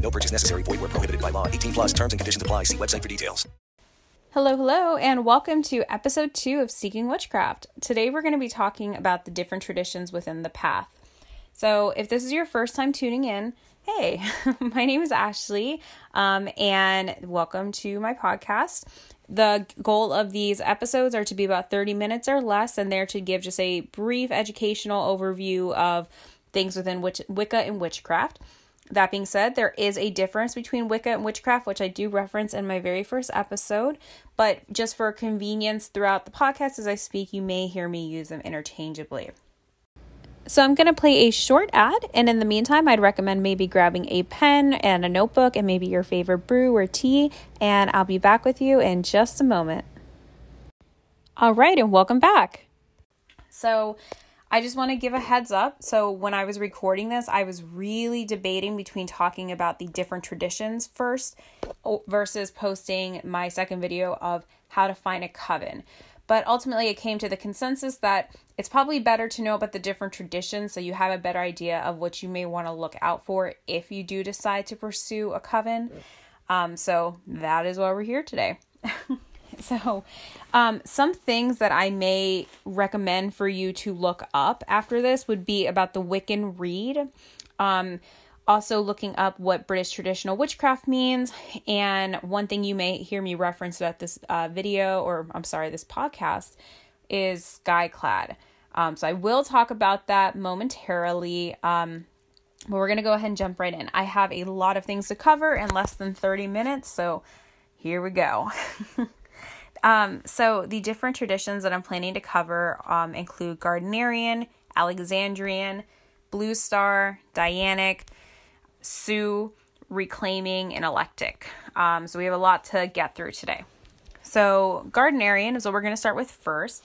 No purchase necessary. Void where prohibited by law. 18 plus terms and conditions apply. See website for details. Hello, hello, and welcome to episode two of Seeking Witchcraft. Today we're going to be talking about the different traditions within the path. So, if this is your first time tuning in, hey, my name is Ashley, um, and welcome to my podcast. The goal of these episodes are to be about 30 minutes or less, and they're to give just a brief educational overview of things within witch- Wicca and witchcraft. That being said, there is a difference between Wicca and witchcraft, which I do reference in my very first episode. But just for convenience throughout the podcast as I speak, you may hear me use them interchangeably. So I'm going to play a short ad, and in the meantime, I'd recommend maybe grabbing a pen and a notebook and maybe your favorite brew or tea, and I'll be back with you in just a moment. All right, and welcome back. So, I just want to give a heads up. So, when I was recording this, I was really debating between talking about the different traditions first versus posting my second video of how to find a coven. But ultimately, it came to the consensus that it's probably better to know about the different traditions so you have a better idea of what you may want to look out for if you do decide to pursue a coven. Um, so, that is why we're here today. So, um, some things that I may recommend for you to look up after this would be about the Wiccan Rede. Um, also, looking up what British traditional witchcraft means. And one thing you may hear me reference about this uh, video, or I'm sorry, this podcast, is Skyclad. Um, so, I will talk about that momentarily. Um, but we're going to go ahead and jump right in. I have a lot of things to cover in less than 30 minutes. So, here we go. Um, so the different traditions that I'm planning to cover um, include Gardnerian, Alexandrian, Blue Star, Dianic, Sioux, Reclaiming, and Eclectic. Um, so we have a lot to get through today. So Gardnerian is what we're going to start with first.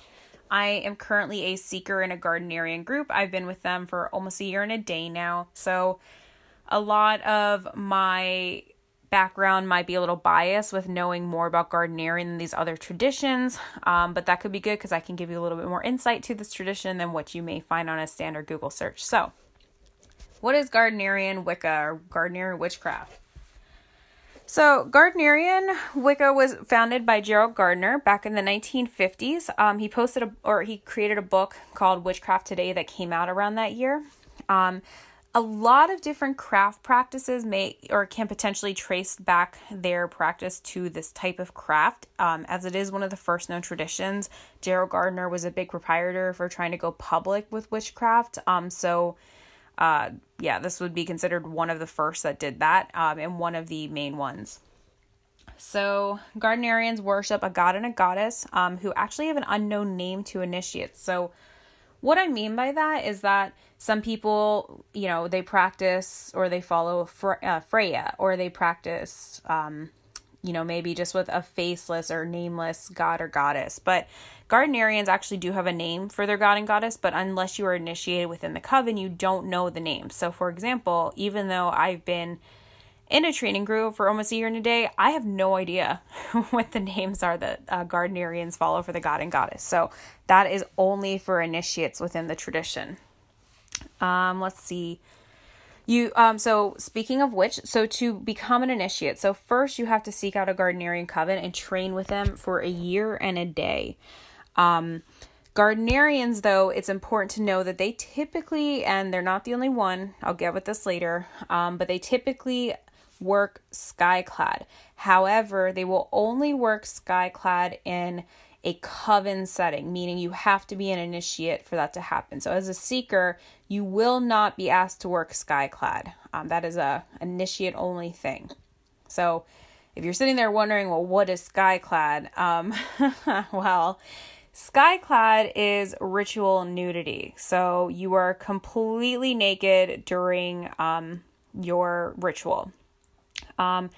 I am currently a seeker in a Gardnerian group. I've been with them for almost a year and a day now. So a lot of my background might be a little biased with knowing more about Gardnerian than these other traditions, um, but that could be good because I can give you a little bit more insight to this tradition than what you may find on a standard Google search. So, what is Gardnerian Wicca or Gardnerian witchcraft? So, Gardnerian Wicca was founded by Gerald Gardner back in the 1950s. Um, he posted a, or he created a book called Witchcraft Today that came out around that year. Um, a lot of different craft practices may or can potentially trace back their practice to this type of craft um, as it is one of the first known traditions. Gerald gardner was a big proprietor for trying to go public with witchcraft um, so uh, yeah this would be considered one of the first that did that um, and one of the main ones. So gardnerians worship a god and a goddess um, who actually have an unknown name to initiates so what I mean by that is that some people, you know, they practice or they follow Fre- uh, Freya or they practice, um, you know, maybe just with a faceless or nameless god or goddess. But Gardnerians actually do have a name for their god and goddess, but unless you are initiated within the coven, you don't know the name. So, for example, even though I've been in a training group for almost a year and a day, I have no idea what the names are that uh, Gardnerians follow for the god and goddess. So that is only for initiates within the tradition. Um, let's see. You um so speaking of which, so to become an initiate, so first you have to seek out a Gardnerian coven and train with them for a year and a day. Um Gardnerians, though, it's important to know that they typically, and they're not the only one, I'll get with this later, um, but they typically work skyclad. However, they will only work skyclad in a coven setting, meaning you have to be an initiate for that to happen. So, as a seeker, you will not be asked to work skyclad. Um, that is a initiate only thing. So, if you're sitting there wondering, well, what is skyclad? Um, well, skyclad is ritual nudity. So, you are completely naked during um, your ritual. Um,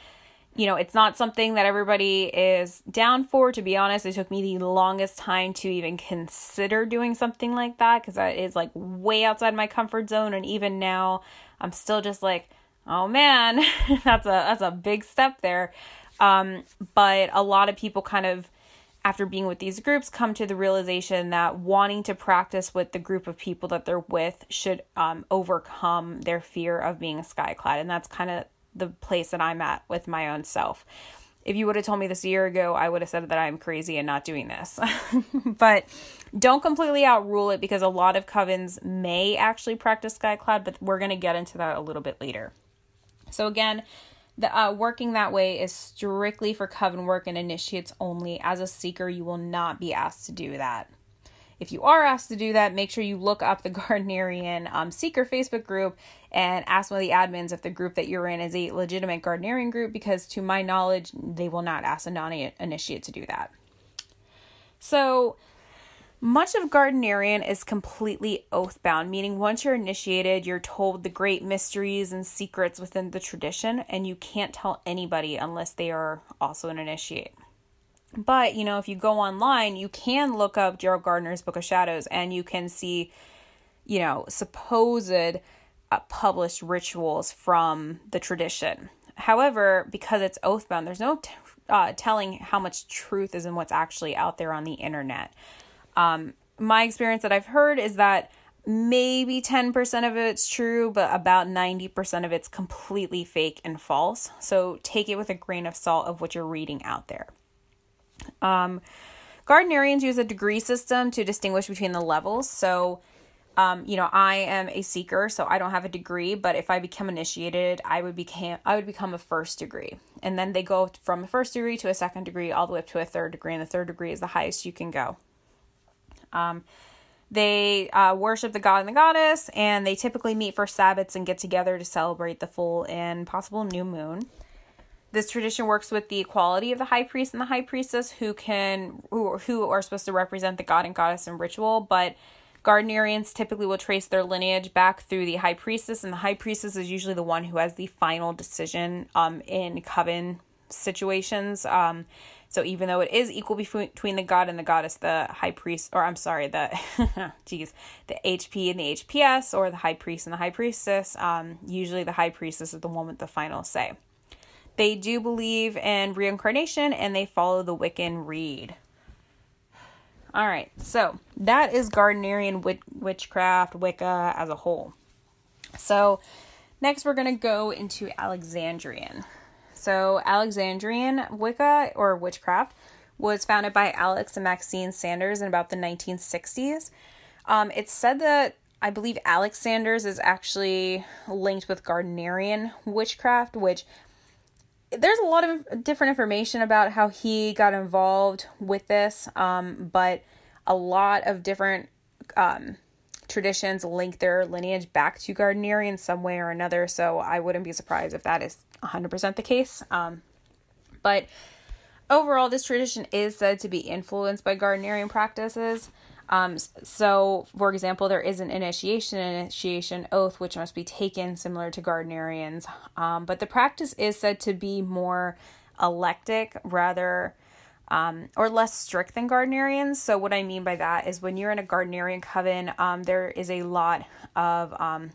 you know, it's not something that everybody is down for. To be honest, it took me the longest time to even consider doing something like that because that is like way outside my comfort zone. And even now, I'm still just like, oh man, that's a that's a big step there. Um, but a lot of people kind of after being with these groups come to the realization that wanting to practice with the group of people that they're with should um, overcome their fear of being skyclad and that's kind of the place that i'm at with my own self if you would have told me this a year ago i would have said that i'm crazy and not doing this but don't completely outrule it because a lot of covens may actually practice skyclad but we're going to get into that a little bit later so again the uh, working that way is strictly for coven work and initiates only. As a seeker, you will not be asked to do that. If you are asked to do that, make sure you look up the Gardnerian um, Seeker Facebook group and ask one of the admins if the group that you're in is a legitimate Gardnerian group, because to my knowledge, they will not ask a non initiate to do that. So, much of Gardnerian is completely oath-bound, meaning once you're initiated, you're told the great mysteries and secrets within the tradition, and you can't tell anybody unless they are also an initiate. But, you know, if you go online, you can look up Gerald Gardner's Book of Shadows and you can see, you know, supposed uh, published rituals from the tradition. However, because it's oath-bound, there's no t- uh, telling how much truth is in what's actually out there on the internet. Um, my experience that I've heard is that maybe 10% of it's true, but about 90% of it's completely fake and false. So take it with a grain of salt of what you're reading out there. Um, Gardnerians use a degree system to distinguish between the levels. So, um, you know, I am a seeker, so I don't have a degree, but if I become initiated, I would become I would become a first degree. And then they go from a first degree to a second degree all the way up to a third degree, and the third degree is the highest you can go. Um, they uh, worship the god and the goddess, and they typically meet for Sabbats and get together to celebrate the full and possible new moon. This tradition works with the equality of the high priest and the high priestess, who can who who are supposed to represent the god and goddess in ritual, but Gardnerians typically will trace their lineage back through the high priestess, and the high priestess is usually the one who has the final decision um, in coven situations. Um, so even though it is equal between the god and the goddess, the high priest, or I'm sorry, the geez, the HP and the HPS, or the high priest and the high priestess, um, usually the high priestess is the one with the final say. They do believe in reincarnation and they follow the Wiccan Rede. All right, so that is Gardnerian witchcraft, Wicca as a whole. So next we're going to go into Alexandrian. So, Alexandrian Wicca or witchcraft was founded by Alex and Maxine Sanders in about the 1960s. Um, it's said that I believe Alex Sanders is actually linked with Gardnerian witchcraft, which there's a lot of different information about how he got involved with this, um, but a lot of different um, traditions link their lineage back to Gardnerian in some way or another. So I wouldn't be surprised if that is 100% the case. Um, but overall, this tradition is said to be influenced by Gardnerian practices. Um, so, for example, there is an initiation initiation oath which must be taken similar to Gardnerians, um, but the practice is said to be more eclectic rather um, or less strict than Gardnerians. So, what I mean by that is when you're in a Gardnerian coven, um, there is a lot of, um,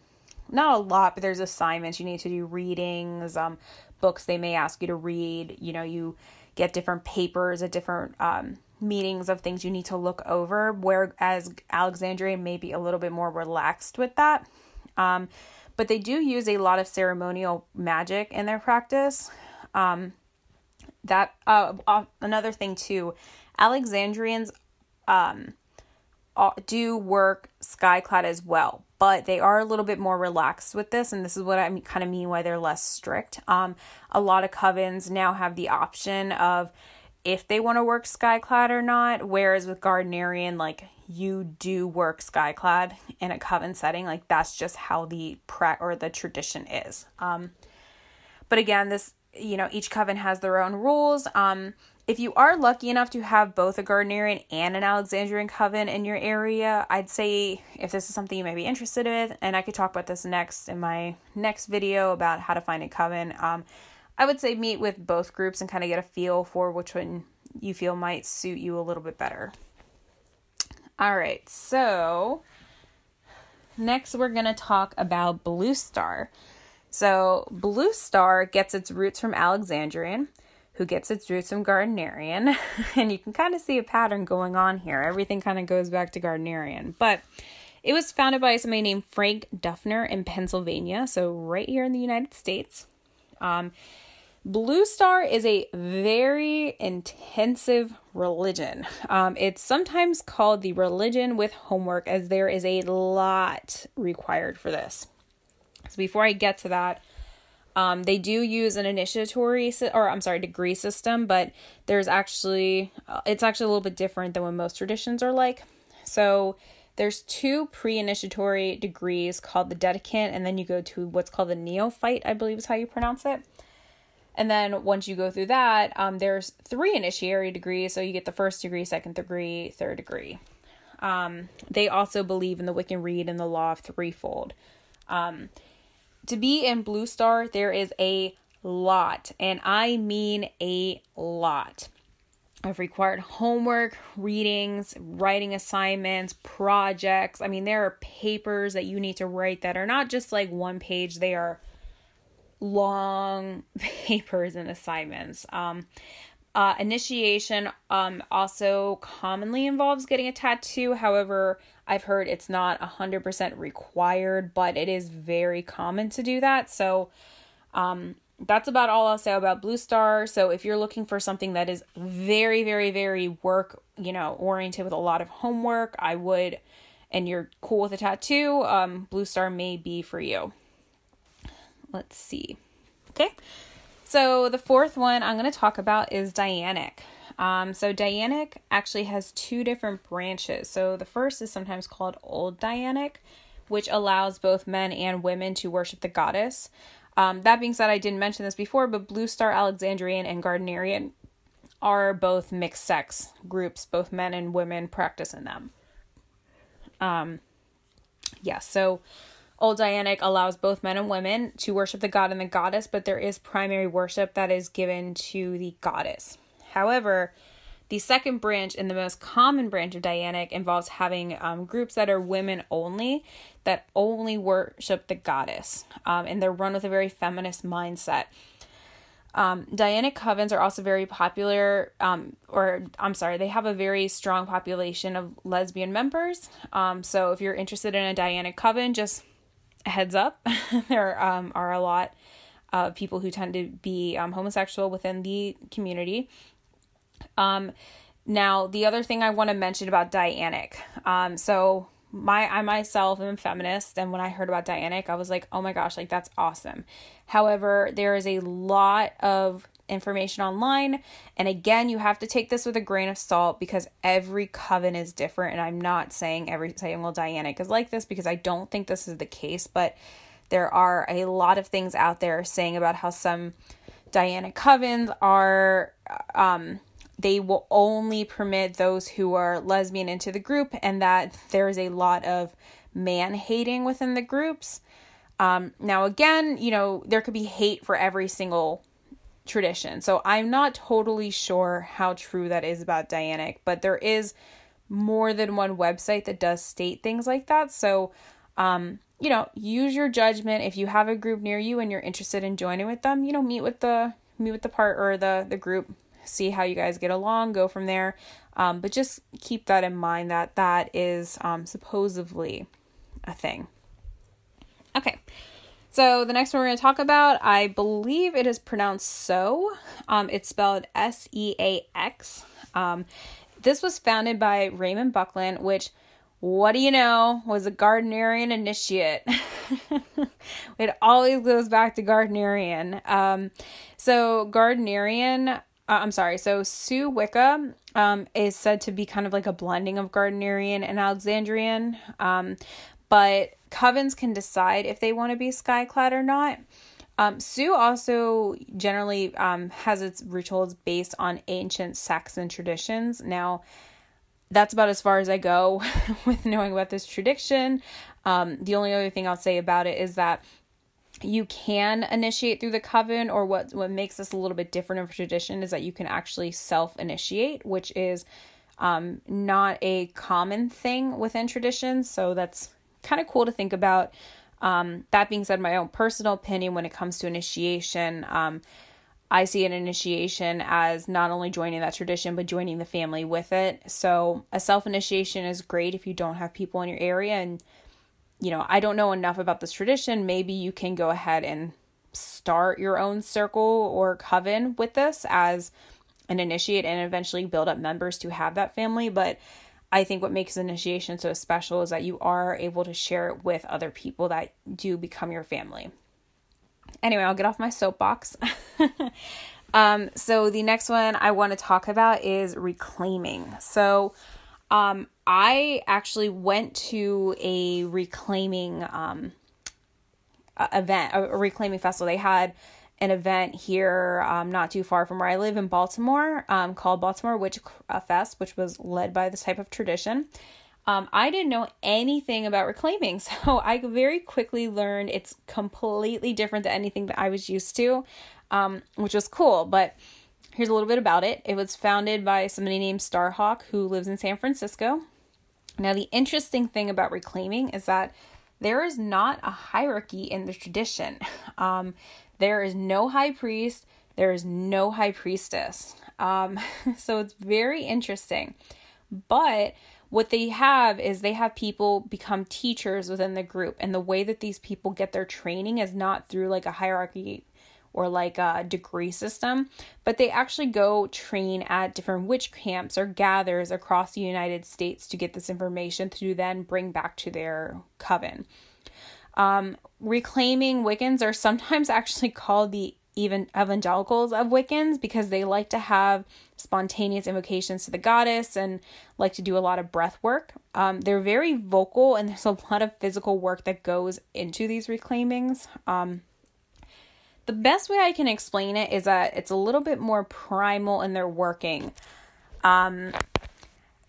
not a lot, but there's assignments. You need to do readings, um, books they may ask you to read. You know, you get different papers at different um, meetings of things you need to look over, whereas Alexandria may be a little bit more relaxed with that. Um, but they do use a lot of ceremonial magic in their practice. Um, that uh, uh, another thing too alexandrians um do work skyclad as well but they are a little bit more relaxed with this and this is what i kind of mean why they're less strict um a lot of covens now have the option of if they want to work skyclad or not whereas with gardnerian like you do work skyclad in a coven setting like that's just how the pre or the tradition is um but again this you know, each coven has their own rules. Um, if you are lucky enough to have both a Gardnerian and an Alexandrian coven in your area, I'd say if this is something you may be interested in, and I could talk about this next in my next video about how to find a coven. Um, I would say meet with both groups and kind of get a feel for which one you feel might suit you a little bit better. All right, so next we're going to talk about Blue Star. So, Blue Star gets its roots from Alexandrian, who gets its roots from Gardnerian. and you can kind of see a pattern going on here. Everything kind of goes back to Gardnerian. But it was founded by somebody named Frank Dufner in Pennsylvania, so right here in the United States. Um, Blue Star is a very intensive religion. Um, it's sometimes called the religion with homework, as there is a lot required for this. So before I get to that, um, they do use an initiatory or I'm sorry, degree system, but there's actually uh, it's actually a little bit different than what most traditions are like. So there's two pre-initiatory degrees called the dedicant, and then you go to what's called the neophyte, I believe is how you pronounce it. And then once you go through that, um, there's three initiatory degrees. So you get the first degree, second degree, third degree. Um, they also believe in the Wiccan Rede and the law of threefold. Um, to be in Blue Star, there is a lot, and I mean a lot. I've required homework, readings, writing assignments, projects. I mean, there are papers that you need to write that are not just like one page, they are long papers and assignments. Um, uh, initiation um, also commonly involves getting a tattoo. However, I've heard it's not 100% required, but it is very common to do that. So, um, that's about all I'll say about Blue Star. So, if you're looking for something that is very, very, very work, you know, oriented with a lot of homework, I would, and you're cool with a tattoo, um, Blue Star may be for you. Let's see. Okay. So, the fourth one I'm going to talk about is Dianic. Um, so Dianic actually has two different branches. So the first is sometimes called Old Dianic, which allows both men and women to worship the goddess. Um, that being said, I didn't mention this before, but Blue Star Alexandrian and Gardnerian are both mixed sex groups. Both men and women practice in them. Um, yes, yeah, so Old Dianic allows both men and women to worship the god and the goddess, but there is primary worship that is given to the goddess. However, the second branch and the most common branch of Dianic involves having um, groups that are women only, that only worship the goddess, um, and they're run with a very feminist mindset. Um, Dianic covens are also very popular, um, or I'm sorry, they have a very strong population of lesbian members. Um, so if you're interested in a Dianic coven, just heads up, there um, are a lot of people who tend to be um, homosexual within the community. Um, now, the other thing I want to mention about Dianic. Um, so my I myself am a feminist, and when I heard about Dianic, I was like, oh my gosh, like that's awesome. However, there is a lot of information online, and again, you have to take this with a grain of salt because every coven is different. And I'm not saying every single Dianic is like this because I don't think this is the case, but there are a lot of things out there saying about how some Dianic covens are um they will only permit those who are lesbian into the group and that there is a lot of man hating within the groups. Um, now, again, you know, there could be hate for every single tradition. So I'm not totally sure how true that is about Dianic, but there is more than one website that does state things like that. So, um, you know, use your judgment. If you have a group near you and you're interested in joining with them, you know, meet with the meet with the part or the the group see how you guys get along, go from there. Um, but just keep that in mind that that is um, supposedly a thing. Okay, so the next one we're going to talk about, I believe it is pronounced so. Um, it's spelled S E A X. Um, this was founded by Raymond Buckland, which what do you know, was a Gardnerian initiate. it always goes back to Gardnerian. Um, so, Gardnerian uh, I'm sorry. So Sue Wicca um, is said to be kind of like a blending of Gardnerian and Alexandrian, um, but covens can decide if they want to be skyclad or not. Um, Sue also generally um, has its rituals based on ancient Saxon traditions. Now, that's about as far as I go with knowing about this tradition. Um, the only other thing I'll say about it is that you can initiate through the coven, or what, what makes this a little bit different of tradition is that you can actually self initiate, which is um, not a common thing within traditions. So that's kind of cool to think about. Um, that being said, my own personal opinion when it comes to initiation, um, I see an initiation as not only joining that tradition, but joining the family with it. So, a self initiation is great if you don't have people in your area. And, you know, I don't know enough about this tradition. Maybe you can go ahead and start your own circle or coven with this as an initiate and eventually build up members to have that family. But I think what makes initiation so special is that you are able to share it with other people that do become your family anyway, I'll get off my soapbox. um, so the next one I want to talk about is reclaiming. So um, I actually went to a reclaiming um, event, a reclaiming festival. They had an event here um, not too far from where I live in Baltimore um, called Baltimore Witch Fest, which was led by this type of tradition. Um, I didn't know anything about reclaiming, so I very quickly learned it's completely different than anything that I was used to, um, which was cool. But here's a little bit about it. It was founded by somebody named Starhawk who lives in San Francisco. Now, the interesting thing about reclaiming is that there is not a hierarchy in the tradition. Um, there is no high priest, there is no high priestess. Um, so it's very interesting. But what they have is they have people become teachers within the group and the way that these people get their training is not through like a hierarchy or like a degree system but they actually go train at different witch camps or gathers across the united states to get this information to then bring back to their coven um, reclaiming wiccans are sometimes actually called the even evangelicals of Wiccans because they like to have spontaneous invocations to the goddess and like to do a lot of breath work. Um, they're very vocal and there's a lot of physical work that goes into these reclaimings. Um, the best way I can explain it is that it's a little bit more primal in their working. Um,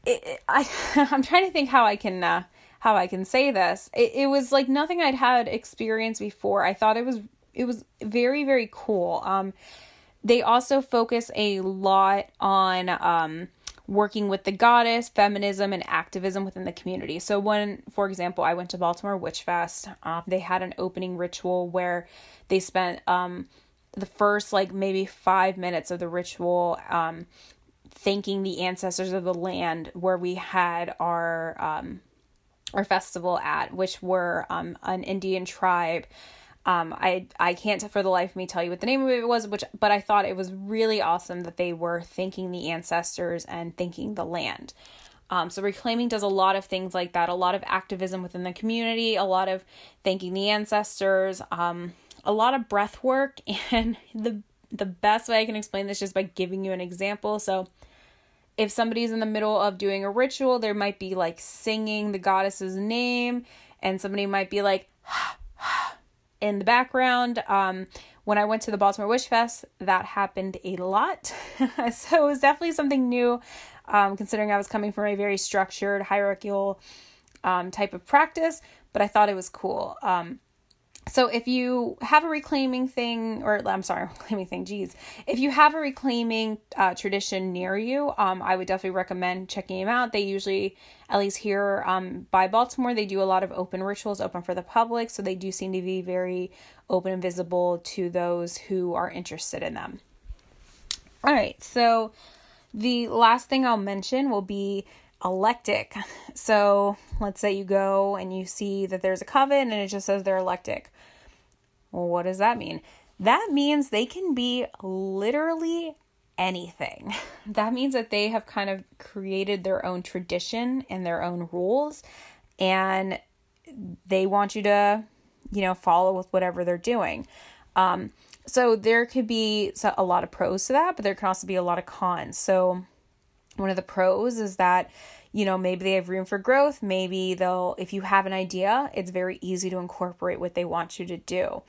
it, it, I I'm trying to think how I can uh, how I can say this. It, it was like nothing I'd had experience before. I thought it was it was very very cool. Um, they also focus a lot on um, working with the goddess, feminism, and activism within the community. So, when, for example, I went to Baltimore Witch Fest, uh, they had an opening ritual where they spent um, the first like maybe five minutes of the ritual um, thanking the ancestors of the land where we had our um, our festival at, which were um, an Indian tribe um, I I can't for the life of me tell you what the name of it was, which but I thought it was really awesome that they were thanking the ancestors and thanking the land. Um, so reclaiming does a lot of things like that, a lot of activism within the community, a lot of thanking the ancestors, um, a lot of breath work, and the the best way I can explain this is just by giving you an example. So if somebody's in the middle of doing a ritual, there might be like singing the goddess's name, and somebody might be like in the background. Um, when I went to the Baltimore Witch Fest, that happened a lot. so it was definitely something new, um, considering I was coming from a very structured, hierarchical um, type of practice, but I thought it was cool. Um, so if you have a reclaiming thing or i'm sorry reclaiming thing geez. If you have a reclaiming uh, tradition near you um, i would definitely recommend checking them out. They usually at least here um, by baltimore they do a lot of open rituals open for the public so they do seem to be very open and visible to those who are interested in them. All right so the last thing i'll mention will be electic. So let's say you go and you see that there's a coven and it just says they're electic. Well, what does that mean? That means they can be literally anything. That means that they have kind of created their own tradition and their own rules, and they want you to, you know, follow with whatever they're doing. Um, so there could be a lot of pros to that, but there can also be a lot of cons. So one of the pros is that you know maybe they have room for growth. Maybe they'll if you have an idea it's very easy to incorporate what they want you to do.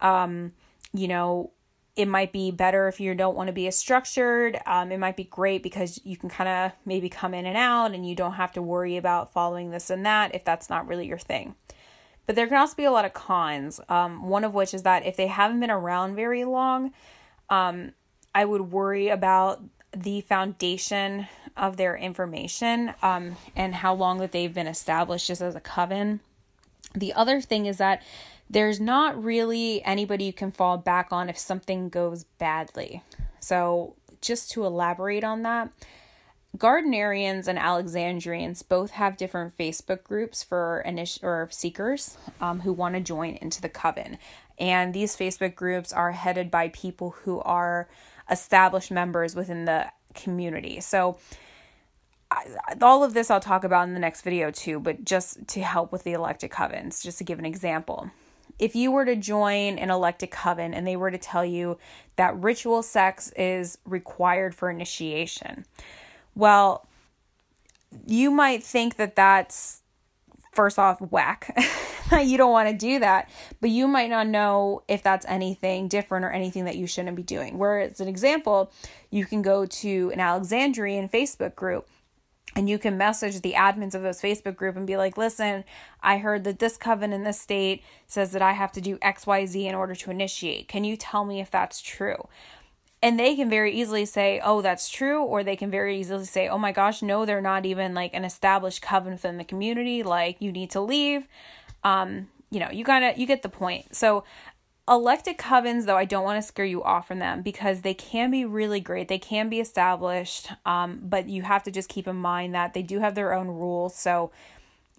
Um you know it might be better if you don't want to be as structured. Um, it might be great because you can kind of maybe come in and out and you don't have to worry about following this and that if that's not really your thing. But there can also be a lot of cons. Um, one of which is that if they haven't been around very long, um, I would worry about the foundation of their information um, and how long that they've been established just as a coven. The other thing is that there's not really anybody you can fall back on if something goes badly. So, just to elaborate on that, Gardnerians and Alexandrians both have different Facebook groups for init- or seekers um, who want to join into the coven. And these Facebook groups are headed by people who are established members within the community. So, all of this I'll talk about in the next video too, but just to help with the elected covens, just to give an example. If you were to join an elected coven and they were to tell you that ritual sex is required for initiation, well, you might think that that's first off whack. you don't want to do that, but you might not know if that's anything different or anything that you shouldn't be doing. Where it's an example, you can go to an Alexandrian Facebook group and you can message the admins of those Facebook group and be like, listen, I heard that this coven in this state says that I have to do XYZ in order to initiate. Can you tell me if that's true? And they can very easily say, oh, that's true. Or they can very easily say, oh my gosh, no, they're not even like an established coven within the community. Like, you need to leave. Um, you know, you gotta, you get the point. So Elected covens, though, I don't want to scare you off from them because they can be really great. They can be established, um, but you have to just keep in mind that they do have their own rules. So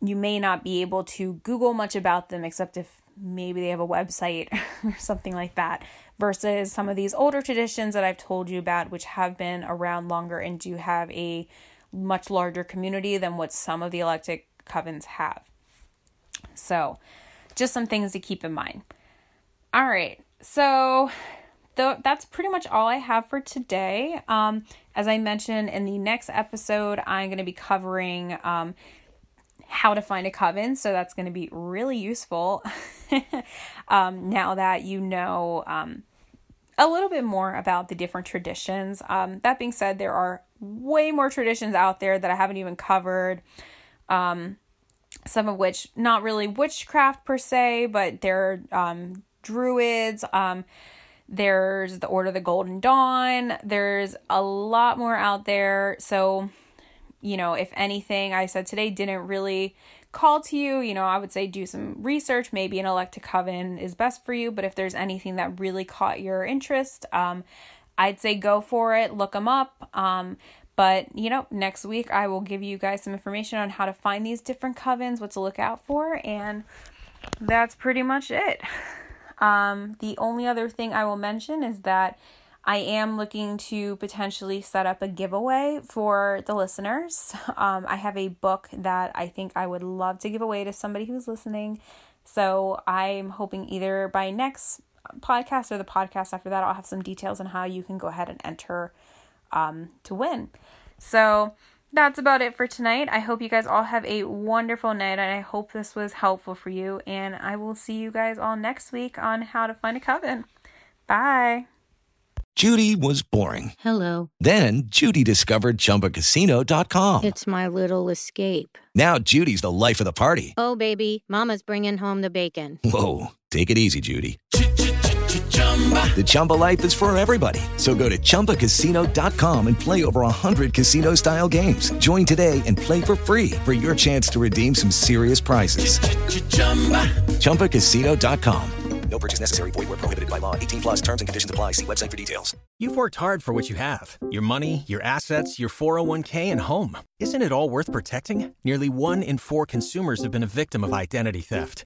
you may not be able to Google much about them except if maybe they have a website or something like that. Versus some of these older traditions that I've told you about, which have been around longer and do have a much larger community than what some of the elected covens have. So, just some things to keep in mind. All right. So th- that's pretty much all I have for today. Um, as I mentioned in the next episode, I'm going to be covering um, how to find a coven. So that's going to be really useful um, now that you know um, a little bit more about the different traditions. Um, that being said, there are way more traditions out there that I haven't even covered. Um, some of which not really witchcraft per se, but they're um, druids. Um, there's the Order of the Golden Dawn. There's a lot more out there. So, you know, if anything I said today didn't really call to you, you know, I would say do some research. Maybe an elected coven is best for you. But if there's anything that really caught your interest, um, I'd say go for it. Look them up. Um, but, you know, next week I will give you guys some information on how to find these different covens, what to look out for, and that's pretty much it. Um, the only other thing I will mention is that I am looking to potentially set up a giveaway for the listeners. Um, I have a book that I think I would love to give away to somebody who's listening. So I'm hoping either by next podcast or the podcast after that, I'll have some details on how you can go ahead and enter um, to win. So that's about it for tonight. I hope you guys all have a wonderful night and I hope this was helpful for you. And I will see you guys all next week on how to find a coven. Bye. Judy was boring. Hello. Then Judy discovered chumbacasino.com. It's my little escape. Now Judy's the life of the party. Oh, baby, Mama's bringing home the bacon. Whoa. Take it easy, Judy. The Chumba life is for everybody. So go to ChumbaCasino.com and play over 100 casino style games. Join today and play for free for your chance to redeem some serious prizes. ChumbaCasino.com. No purchase necessary. Void where prohibited by law. 18 plus terms and conditions apply. See website for details. You've worked hard for what you have your money, your assets, your 401k, and home. Isn't it all worth protecting? Nearly one in four consumers have been a victim of identity theft.